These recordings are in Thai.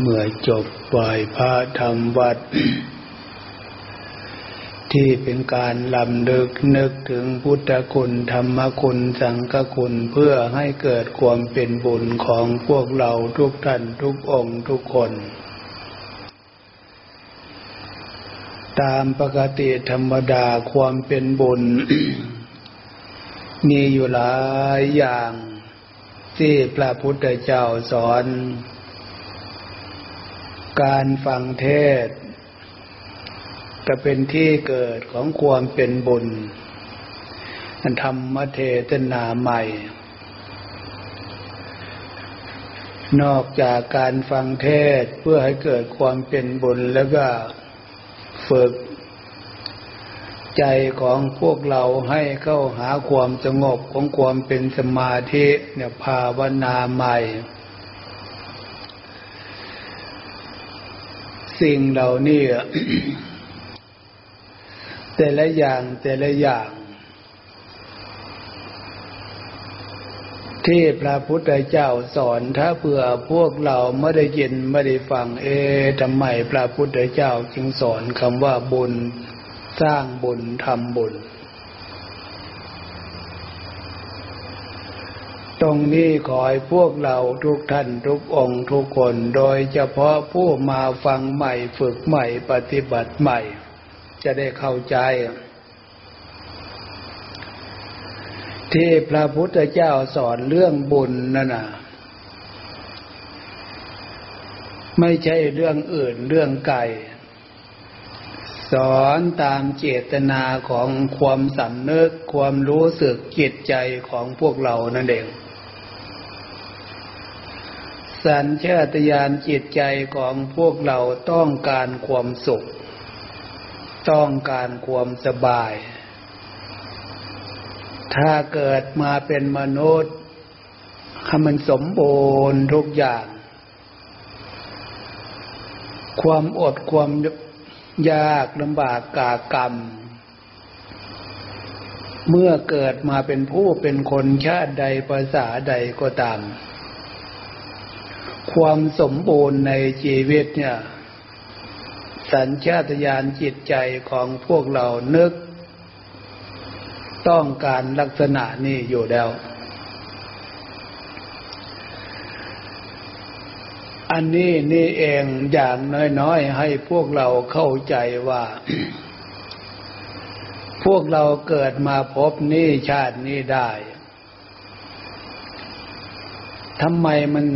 เมื่อจบปล่อยพระธรรมวัด ที่เป็นการลำลึกนึกถึงพุทธคุณธรรมคุณสังฆคุณเพื่อให้เกิดความเป็นบุญของพวกเราทุกท่านทุกองค์ทุกคน ตามปกติธรรมดาความเป็นบุญ มีอยู่หลายอย่างที่พระพุทธเจ้าสอน การฟังเทศก็เป็นที่เกิดของความเป็นบุญธรรมเทศนาใหม่ นอกจากการฟังเทศเพื่อให้เกิดความเป็นบุญแล้วก็ฝึก ใจของพวกเราให้เข้าหาความสงบของความเป็นสมาธิเนี่ยภาวนาใหม่ สิ่งเหล่านี้แต่ละอย่างแต่ละอย่าง ที่พระพุทธเจ้าสอนถ้าเผื่อพวกเราไม่ได้ยินไม่ได้ฟังเอทำไมพระพุทธเจ้าจึงสอนคำว่าบุญ สร้างบุญทำบุญ ตรงนี้ขอให้พวกเราทุกท่านทุกองค์ทุกคน โดยเฉพาะผู้มาฟังใหม่ฝึกใหม่ปฏิบัติใหม่ จะได้เข้าใจ ที่พระพุทธเจ้าสอนเรื่องบุญนั่นน่ะไม่ใช่เรื่องอื่นเรื่องไก่สอนตามเจตนาของความสำนึกความรู้สึกจิตใจของพวกเรานั่นเอง สัญชาตญาณจิตใจของพวกเราต้องการความสุข ต้องการความสบาย ถ้าเกิดมาเป็นมนุษย์ให้มันสมบูรณ์ทุกอย่าง ความอดความยากลำบากกากรรม เมื่อเกิดมาเป็นผู้เป็นคนชาติใดภาษาใดก็ตาม ความสมบูรณ์ในชีวิตเนี่ย สัญชาตญาณจิตใจของพวกเรานึก ต้องการลักษณะนี้อยู่แล้ว อันนี้นี่เองอย่างน้อยๆ ให้พวกเราเข้าใจว่า พวกเราเกิดมาพบนี่ชาตินี้ได้ทำไมมัน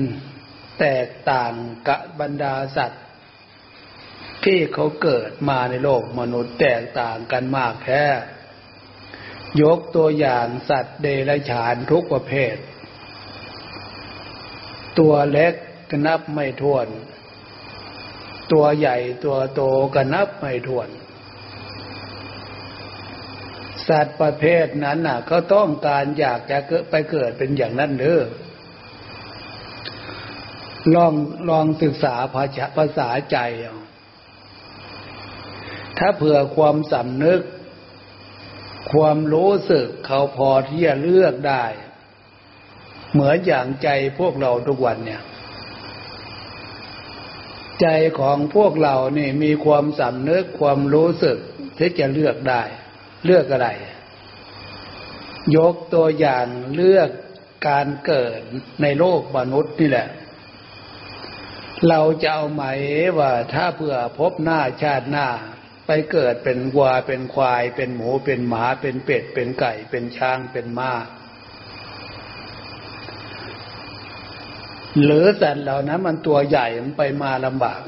แตกต่างกับบรรดาสัตว์ ที่เขาเกิดมาในโลกมนุษย์แตกต่างกันมากแค่ยกตัวอย่างสัตว์เดรัจฉานทุกประเภท ตัวเล็กก็นับไม่ถ้วน ตัวใหญ่ตัวโตก็นับไม่ถ้วน สัตว์ประเภทนั้นน่ะเขาต้องการอยากจะเกิดไปเกิดเป็นอย่างนั้นเด้อ ลองลองศึกษาภาษาภาษาใจ ถ้าเผื่อความสำนึก ความรู้สึกเขาพอที่จะเลือกได้ เหมือนอย่างใจพวกเราทุกวันเนี่ย ใจของพวกเราเนี่มีความสำนึกความรู้สึกที่จะเลือกได้ เลือกอะไร ยกตัวอย่างเลือกการเกิดในโลกมนุษย์นี่แหละ เราจะเอาไหมว่าถ้าเพื่อพบหน้าชาติหน้า ไปเกิดเป็นวัวเป็นควาย เป็นหมูเป็นหมาเป็นเป็ด เป็นไก่ เป็นช้างเป็นม้าหรือสัตว์เหล่านั้นมันตัวใหญ่มันไปมาลำบาก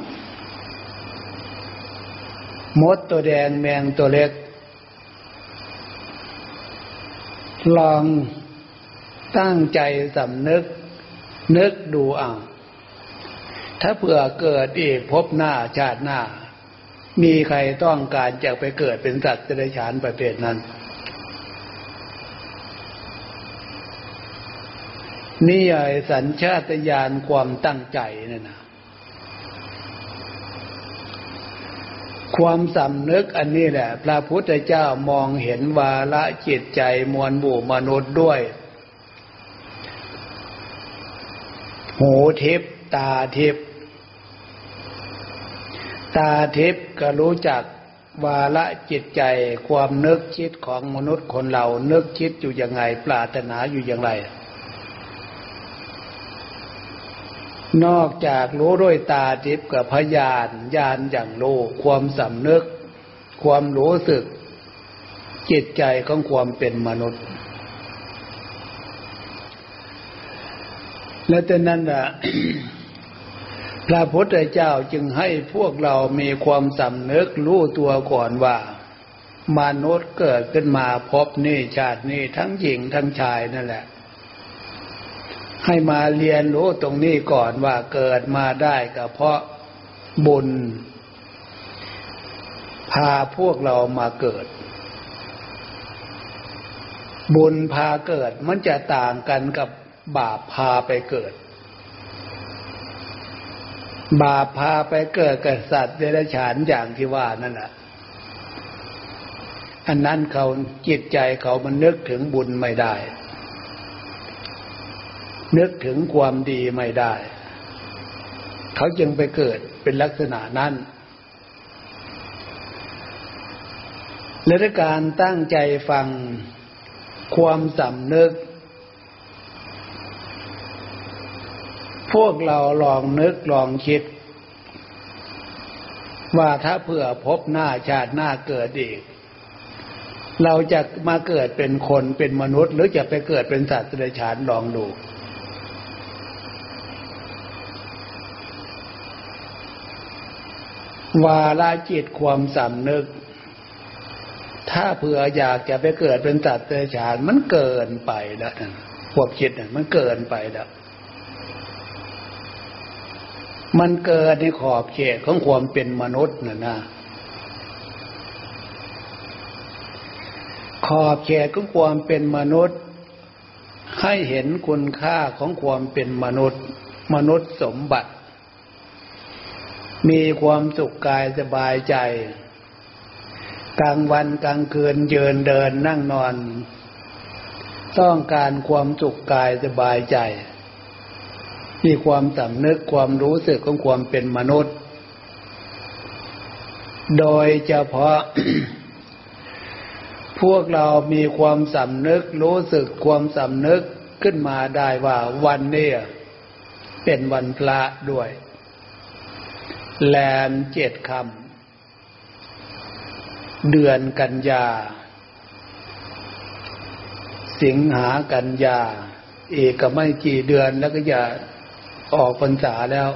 มดตัวแดงแมงตัวเล็ก ลองตั้งใจสำนึก นึกดูอะ ถ้าเผื่อเกิดอีกพบหน้าชาติหน้า มีใครต้องการจะไปเกิดเป็นสัตว์เดรัจฉานประเภทนั้น นี่ไอ้สัญชาตญาณความตั้งใจนี่นะความสำนึกอันนี้แหละ พระพุทธเจ้ามองเห็นวาละจิตใจมวลหมู่มนุษย์ด้วย หูทิพตาทิพ ตาทิพย์ก็รู้จักวาละจิตใจความนึกคิดของมนุษย์คนเรา นึกคิดอยู่ยังไง ปรารถนาอยู่อย่างไร นอกจากรู้ด้วยตาทิพย์กับพยานญาณอย่างรู้ความสำนึก ความรู้สึก จิตใจของความเป็นมนุษย์ และแต่นั้นอะ พระพุทธเจ้าจึงให้พวกเรามีความสำนึกรู้ตัวก่อนว่า มนุษย์เกิดขึ้นมาพบนี่ชาตินี้ทั้งหญิงทั้งชายนั่นแหละ ให้มาเรียนรู้ตรงนี้ก่อนว่าเกิดมาได้ก็เพราะบุญ พาพวกเรามาเกิด บุญพาเกิดมันจะต่างกันกับบาปพาไปเกิด บาปพาไปเกิดกับสัตว์เดรัจฉานอย่างที่ว่านั่นแหละอันนั้นเขาจิตใจเขามันนึกถึงบุญไม่ได้ นึกถึงความดีไม่ได้ เขาจึงไปเกิดเป็นลักษณะนั้นและการตั้งใจฟังความสำนึก พวกเราลองนึกลองคิด ว่าถ้าเผื่อพบหน้าชาติหน้าเกิดอีก เราจะมาเกิดเป็นคนเป็นมนุษย์ หรือจะไปเกิดเป็นสัตว์เดรัจฉานลองดูวาลาจิตความสำนึก ถ้าเผื่ออยากจะไปเกิดเป็นสัตว์เดรัจฉานมันเกินไปแล้วความคิดมันเกินไปแล้ว มันเกิดในขอบเขตของความเป็นมนุษย์น่ะนะขอบเขตของความเป็นมนุษย์ ให้เห็นคุณค่าของความเป็นมนุษย์ มนุษย์สมบัติ มีความสุขกายสบายใจ กลางวันกลางคืนเยืนเดินนั่งนอน ต้องการความสุขกายสบายใจ มีความสำนึกความรู้สึกของความเป็นมนุษย์ โดยเฉพาะ พวกเรามีความสำนึกรู้สึกความสำนึกขึ้นมาได้ว่าวันนี้เป็นวันพระด้วยแลมเจ็ดคำเดือนกันยา สิงหากันยา เอกไม่กี่เดือนแล้วก็จะ ออกพรรษาแล้ว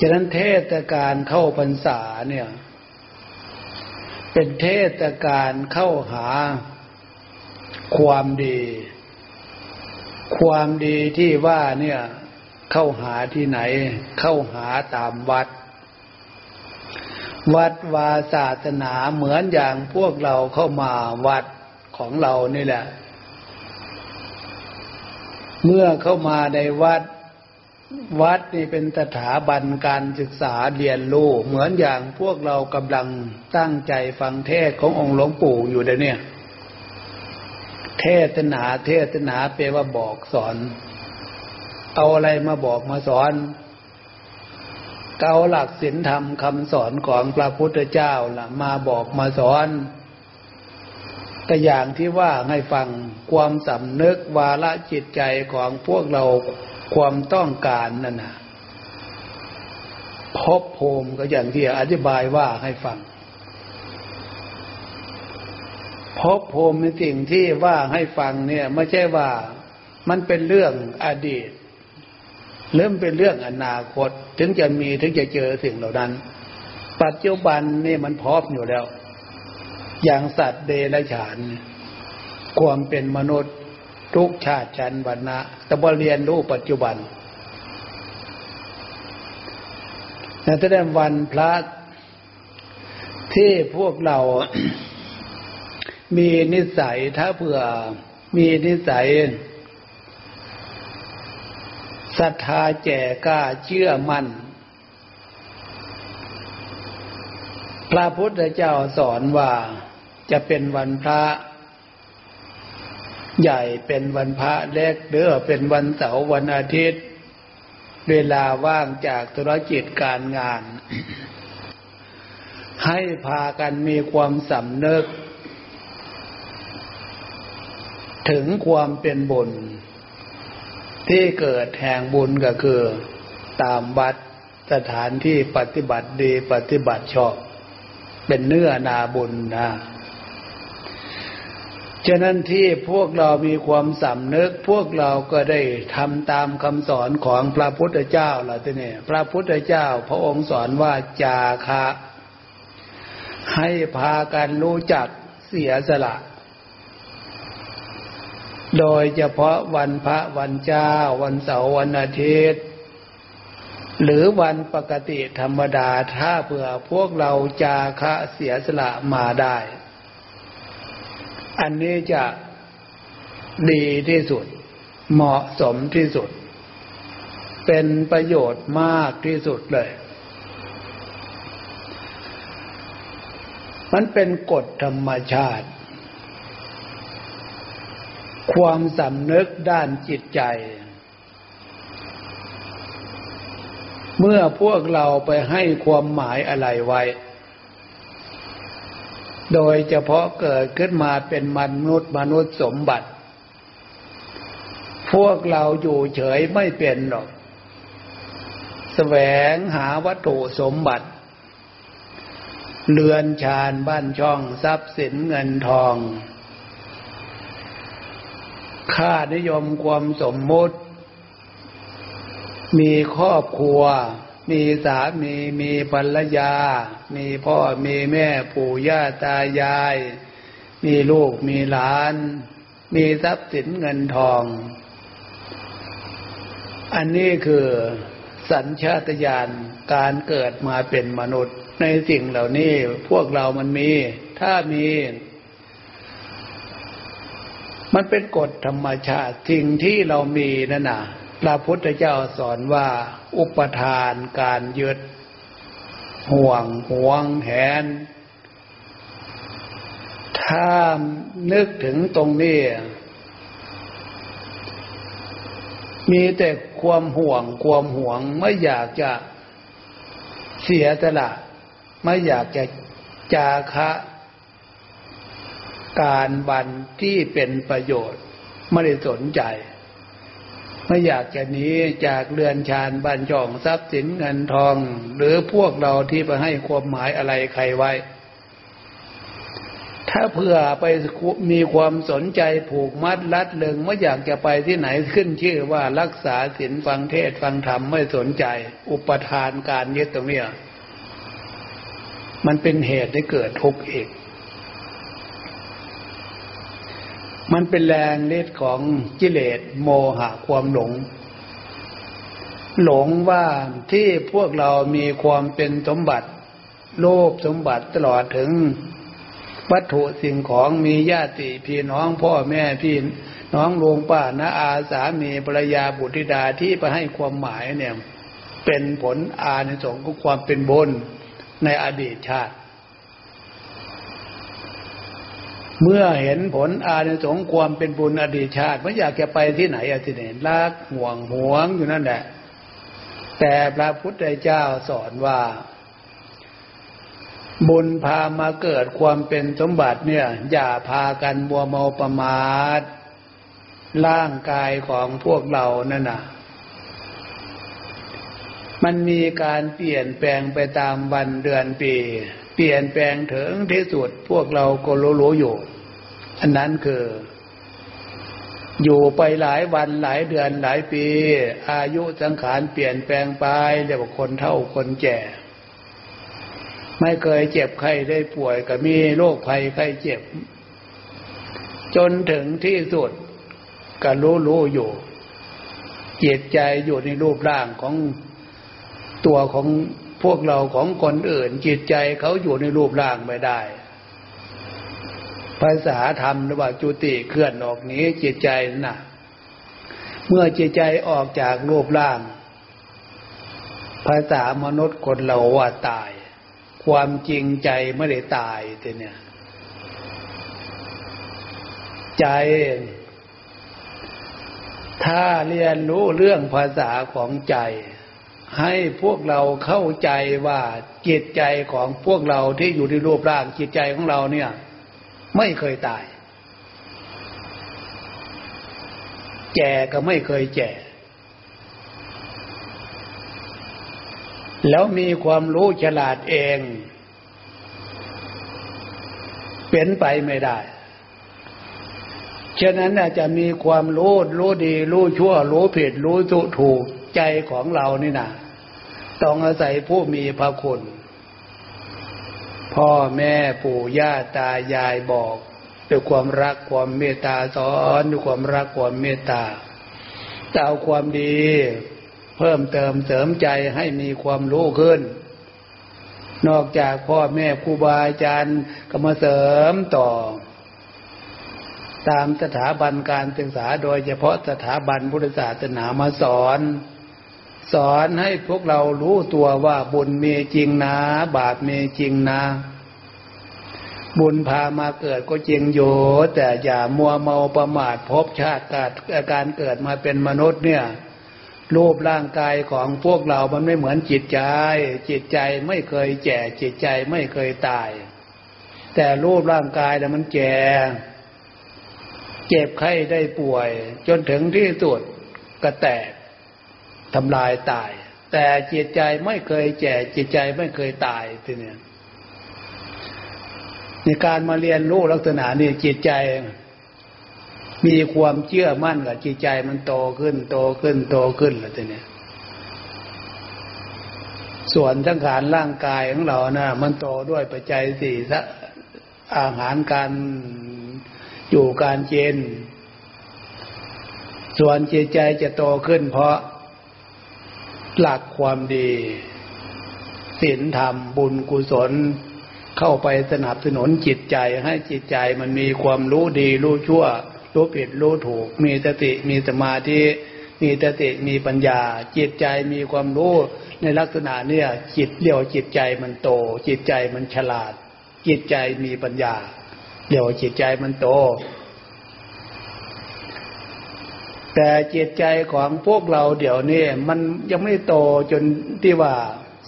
ฉะนั้นเทศกาลเข้าพรรษาเนี่ย เป็นเทศกาลเข้าหาความดี ความดีที่ว่าเนี่ย เข้าหาที่ไหน เข้าหาตามวัด วัดวาศาสนาเหมือนอย่างพวกเราเข้ามาวัดของเรานี่แหละ เมื่อเข้ามาในวัดวัดนี่เป็นสถาบันการศึกษาเรียนรู้เหมือนอย่างพวกเรากำลังตั้งใจฟังเทศขององค์หลวงปู่อยู่เดี๋ยวนี้เทศนาเทศนาแปลว่าบอกสอน เอาอะไรมาบอกมาสอนเกาหลักศีลธรรมคำสอนของพระพุทธเจ้าล่ะ มาบอกมาสอน แต่อย่างที่ว่าให้ฟังความสำนึกวาละจิตใจของพวกเราความต้องการนั่นนะพบภูมิก็อย่างที่อธิบายว่าให้ฟังพบภูมิในสิ่งที่ว่าให้ฟังเนี่ยไม่ใช่ว่ามันเป็นเรื่องอดีตเริ่มเป็นเรื่องอนาคต ถึงจะมีถึงจะเจอสิ่งเหล่านั้น ปัจจุบันนี่มันพร้อมอยู่แล้ว อย่างสัตว์เดรัจฉาน ความเป็นมนุษย์ทุกชาติชันวรรณะต่บเรียนรู้ปัจจุบันในแสดงวันพระที่พวกเรา มีนิสัยถ้าเผื่อมีนิสัยศรัทธาแจ่กล้าเชื่อมัน่น พระพุทธเจ้าสอนว่า จะเป็นวันพระใหญ่เป็นวันพระเล็กหรือเป็นวันเสาร์วันอาทิตย์ เวลาว่างจากธุรกิจการงาน ให้พากันมีความสำนึก ถึงความเป็นบุญ ที่เกิดแห่งบุญก็คือ ตามวัดสถานที่ปฏิบัติดีปฏิบัติชอบ เป็นเนื้อนาบุญนะ ฉะนั้นที่พวกเรามีความสำนึก พวกเราก็ได้ทำตามคำสอนของพระพุทธเจ้าล่ะทีนี้พระพุทธเจ้า พระองค์สอนว่าจาคะ ให้พากันรู้จักเสียสละ โดยเฉพาะวันพระวันเจ้า วันเสาร์วันอาทิตย์ หรือวันปกติธรรมดาถ้าเผื่อพวกเราจาคะเสียสละมาได้ อันนี้จะดีที่สุด เหมาะสมที่สุด เป็นประโยชน์มากที่สุดเลย มันเป็นกฎธรรมชาติ ความสำนึกด้านจิตใจ เมื่อพวกเราไปให้ความหมายอะไรไว้ โดยเฉพาะเกิดขึ้นมาเป็นมนุษย์มนุษย์สมบัติ พวกเราอยู่เฉยไม่เป็นหรอกแสวงหาวัตถุสมบัติ เรือนชานบ้านช่องทรัพย์สินเงินทอง ค่านิยมความสมมุติ มีครอบครัว มีสามีมีภรรยา มีพ่อมีแม่ปู่ย่าตายาย มีลูกมีหลาน มีทรัพย์สินเงินทอง อันนี้คือสัญชาตญาณการเกิดมาเป็นมนุษย์ ในสิ่งเหล่านี้พวกเรามันมี ถ้ามี มันเป็นกฎธรรมชาติสิ่งที่เรามีนั่นน่ะ พระพุทธเจ้าสอนว่าอุปทานการยึดห่วงห่วงแหน ถ้านึกถึงตรงนี้ มีแต่ความห่วงความห่วงไม่อยากจะเสียสละไม่อยากจะจาคะการบันที่เป็นประโยชน์ ไม่ได้สนใจ ไม่อยากจะหนีจากเรือนชานบ้านช่องทรัพย์สินเงินทอง หรือพวกเราที่ไปให้ความหมายอะไรใครไว้ ถ้าเพื่อไปมีความสนใจผูกมัดลัดเลึงไม่อยากจะไปที่ไหนขึ้นชื่อว่ารักษาศีลฟังเทศฟังธรรมไม่สนใจ อุปทานการยึดตรงนี้มันเป็นเหตุให้เกิดทุกข์อีก มันเป็นแรงฤทธิ์ของกิเลสโมหะความหลง หลงว่าที่พวกเรามีความเป็นสมบัติ โลภสมบัติตลอดถึง วัตถุสิ่งของมีญาติพี่น้องพ่อแม่พี่น้องลุงป้านาอาสามีภรรยาบุตรธิดาที่ไปให้ความหมายเนี่ย เป็นผลอาในสงของความเป็นบุญในอดีตชาติ เมื่อเห็นผลอานิสงส์ความเป็นบุญอดีตชาติไม่อยากจะไปที่ไหนอสิเนรักห่วงหวงอยู่นั่นแหละ แต่พระพุทธเจ้าสอนว่า บุญพามาเกิดความเป็นสมบัติเนี่ย อย่าพากันบัวเมาประมาทร่างกายของพวกเรานั่นน่ะ มันมีการเปลี่ยนแปลงไปตามวันเดือนปี เปลี่ยนแปลงถึงที่สุดพวกเราก็รู้ๆอยู่ อันนั้นคือ อยู่ไปหลายวันหลายเดือนหลายปี อายุสังขารเปลี่ยนแปลงไปเรียว่าคนเท่าคนแก่ ไม่เคยเจ็บไข้ได้ป่วยก็มีโรคภัยไข้เจ็บ จนถึงที่สุดก็รู้รู้อยู่จิตใจอยู่ในรูปร่างของตัวของ พวกเราของคนอื่น จิตใจเขาอยู่ในรูปร่างไม่ได้ ภาษาธรรมหรือว่าจุติเคลื่อนออกนี้จิตใจน่ะ เมื่อจิตใจออกจากรูปร่าง ภาษามนุษย์คนเราว่าตาย ความจริงใจไม่ได้ตายแต่เนี่ยใจถ้าเรียนรู้เรื่องภาษาของใจ ให้พวกเราเข้าใจว่าจิตใจของพวกเราที่อยู่ในรูปร่างจิตใจของเราเนี่ย ไม่เคยตาย แก่ก็ไม่เคยแก่แล้วมีความรู้ฉลาดเอง เป็นไปไม่ได้ ฉะนั้นอาจจะมีความรู้รู้ดี รู้ชั่ว รู้ผิด รู้ถูก ใจของเรานี่นะต้องอาศัยผู้มีพระคุณ พ่อแม่ปู่ย่าตายายบอกด้วยความรักความเมตตาสอนด้วยความรักความเมตตาแต่เอาความดี เพิ่มเติมเสริมใจให้มีความรู้ขึ้น นอกจากพ่อแม่ครูบาอาจารย์ก็มาเสริมต่อ ตามสถาบันการศึกษาโดยเฉพาะสถาบันพุทธศาสนามาสอน สอนให้พวกเรารู้ตัวว่าบุญมีจริงนะ บาปมีจริงนะ บุญพามาเกิดก็จริงอยู่แต่อย่ามัวเมาประมาทพบชาติการเกิดมาเป็นมนุษย์เนี่ย รูปร่างกายของพวกเรามันไม่เหมือนจิตใจ จิตใจไม่เคยแก่จิตใจไม่เคยตาย แต่รูปร่างกายเนี่ยมันแก่เจ็บไข้ได้ป่วย จนถึงที่สุดก็แตก ทำลายตาย แต่จิตใจไม่เคยแก่จิตใจไม่เคยตายทีเนี้ยในการมาเรียนรู้ลักษณะนี้จิตใจ มีความเชื่อมั่นกับจิตใจมันโตขึ้น โตขึ้น โตขึ้นแล้วทีนี้ส่วนทั้งขานร่างกายของเรานะ่ะ มันโตด้วยปัจจัยสี่สอาหารการอยู่การเจน ส่วนจิตใจจะโตขึ้นเพราะ หลักความดีศีลธรรมบุญกุศล เข้าไปสนับสนุนจิตใจให้จิตใจมันมีความรู้ดี รู้ชั่ว รู้ผิดรู้ถูก มีสติมีสมาธิมีสติมีปัญญา จิตใจมีความรู้ในลักษณะเนี่ยจิตเรียวจิตใจมันโต จิตใจมันฉลาด จิตใจมีปัญญาเรียวจิตใจมันโต แต่จิตใจของพวกเราเดี๋ยวนี้มันยังไม่โตจนที่ว่า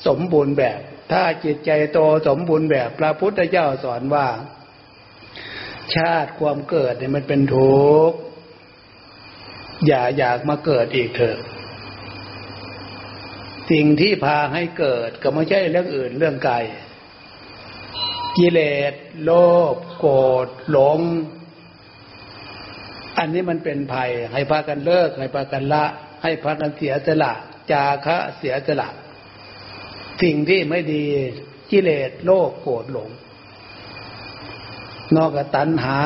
สมบูรณ์แบบ ถ้าจิตใจโตสมบูรณ์แบบ พระพุทธเจ้าสอนว่า ชาติความเกิดเนี่ยมันเป็นทุกข์อย่าอยากมาเกิดอีกเถอะสิ่งที่พาให้เกิดก็ไม่ใช่เรื่องอื่นเรื่องไกลกิเลสโลภโกรธหลง อันนี้มันเป็นภัย ให้พากันเลิก ให้พากันละ ให้พากันเสียสละ จาคะเสียสละ สิ่งที่ไม่ดีกิเลสโลภโกรธหลง นอกจากตัณหา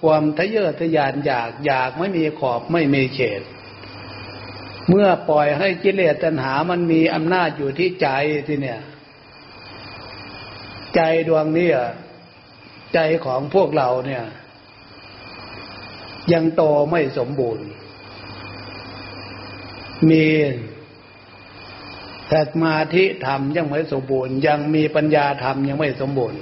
ความทะเยอทะยานอยากอยากไม่มีขอบไม่มีเขตเมื่อปล่อยให้กิเลสตัณหามันมีอำนาจอยู่ที่ใจที่เนี่ย ใจดวงนี้ใจของพวกเราเนี่ย ยังโตไม่สมบูรณ์ มีสมาธิธรรมยังไม่สมบูรณ์ ยังมีปัญญาธรรมยังไม่สมบูรณ์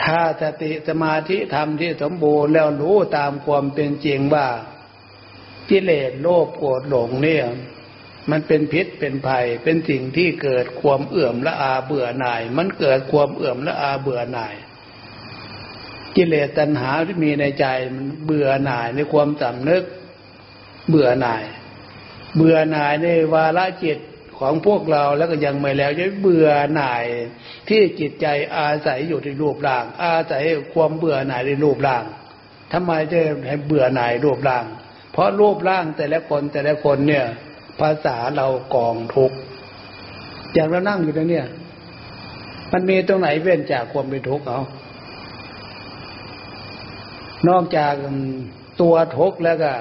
ถ้าสติสมาธิธรรมที่สมบูรณ์แล้วรู้ตามความเป็นจริงว่ากิเลสโลภโกรธหลงเนี่ย มันเป็นพิษเป็นภัยเป็นสิ่งที่เกิดความเอื่อมละอาเบื่อหน่าย มันเกิดความเอื่อมละอาเบื่อหน่าย กิเลสตัณหาที่มีในใจมันเบื่อหน่ายในความสำนึก เบื่อหน่าย เบื่อหน่ายในวาระจิตของพวกเราแล้วก็ยังไม่แล้วยังเบื่อหน่าย ที่จิตใจอาศัยอยู่ในรูปร่าง อาศัยความเบื่อหน่ายในรูปร่างทำไมจะให้เบื่อหน่ายรูปร่าง เพราะรูปร่างแต่ละคนแต่ละคนเนี่ย ภาษาเรากองทุกอย่างเรานั่งอยู่ตรงนี้มันมีตรงไหนเว้นจากความเป็นทุกข์เอา นอกจากตัวทุกข์แล้วก็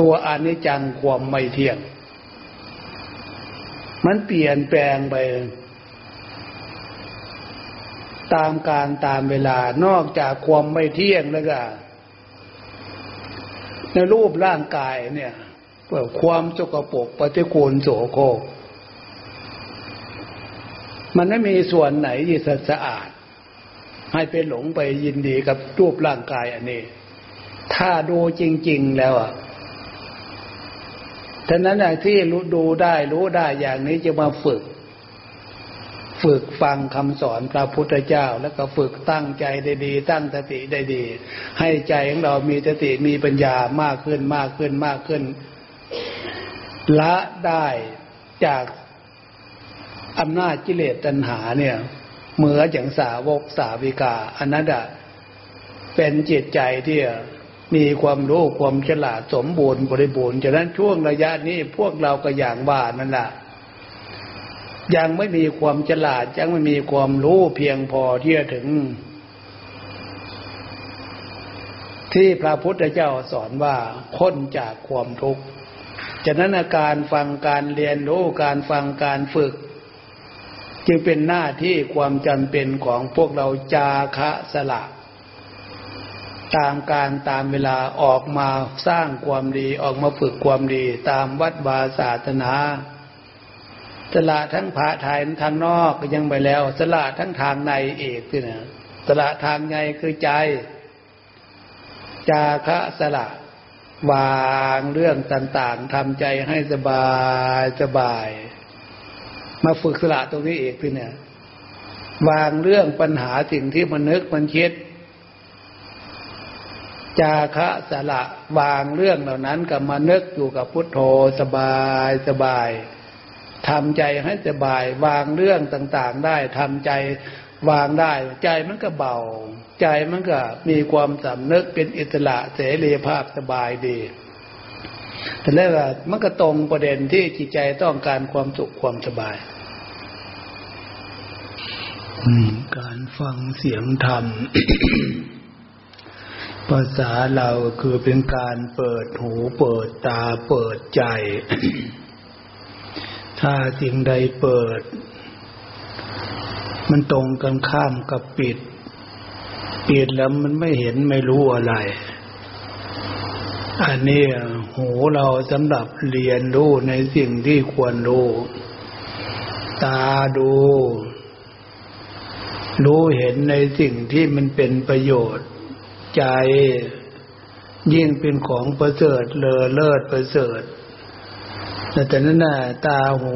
ตัวอนิจจังความไม่เที่ยง มันเปลี่ยนแปลงไป ตามการตามเวลานอกจากความไม่เที่ยงแล้วก็ในรูปร่างกายเนี่ยความสกปรกปฏิกูลโสโครกมันไม่มีส่วนไหนที่สะอาด ให้ไปหลงไปยินดีกับรูปร่างกายอันนี้ ถ้าดูจริง ๆ แล้วอะท่านั้นที่รู้ดูได้รู้ได้อย่างนี้จะมาฝึก ฝึกฟังคำสอนพระพุทธเจ้า แล้วก็ฝึกตั้งใจได้ดี ตั้งสติได้ดี ให้ใจของเรามีสติมีปัญญามากขึ้นมากขึ้นมากขึ้น ละได้จากอำนาจกิเลสตัณหาเนี่ย เหมืออย่างสาวกสาวิกาอันนั้นเป็นจิตใจที่มีความรู้ความฉลาดสมบูรณ์บริบูรณ์ฉะนั้นช่วงระยะนี้พวกเราก็อย่างว่านั่นแหละยังไม่มีความฉลาดยังไม่มีความรู้เพียงพอที่จะถึง ที่พระพุทธเจ้าสอนว่าพ้นจากความทุกข์ฉะนั้นการฟังการเรียนรู้การฟังการฝึก จึงเป็นหน้าที่ความจำเป็นของพวกเราจาคะสละ ตามการตามเวลาออกมาสร้างความดีออกมาฝึกความดี ตามวัดบาศาสนาสละทั้งผาไทยทางนอกก็ยังไปแล้วสละทั้งทางในเอกคือนะสละทางในคือใจ จาคะสละวางเรื่องต่างๆทำใจให้สบายสบาย มาฝึกสละตรงนี้เอกคือเนี่ย วางเรื่องปัญหาสิ่งที่มันนึกมันคิด จาคะสละวางเรื่องเหล่านั้นกับมานึกอยู่กับพุทโธสบายสบายทำใจให้สบาย วางเรื่องต่างๆ ได้ทำใจวางได้ ใจมันก็เบา ใจมันก็มีความสำนึกเป็นอิสระเสรีภาพสบายดี แต่แล้วมันก็ตรงประเด็นที่จิตใจต้องการความสุขความสบายการฟังเสียงธรรม ภาษาเราคือเป็นการเปิดหูเปิดตาเปิดใจ ถ้าสิ่งใดเปิด มันตรงกันข้ามกับปิด ปิดแล้วมันไม่เห็นไม่รู้อะไร อันนี้หูเราสำหรับเรียนรู้ในสิ่งที่ควรรู้ ตาดู รู้เห็นในสิ่งที่มันเป็นประโยชน์ ใจ ยิ่งเป็นของประเสริฐเลอเลิศประเสริฐแต่นั้นน่ะตาหู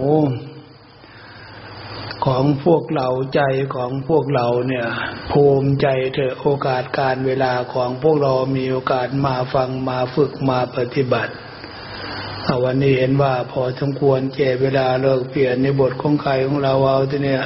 ของพวกเราใจของพวกเราเนี่ยภูมิใจเถอะโอกาสการเวลาของพวกเรามีโอกาสมาฟังมาฝึกมาปฏิบัติวันนี้เห็นว่าพอสมควรเจเวลาเลิกเปลี่ยนในบทของใครของเราเอาที่เนี่ย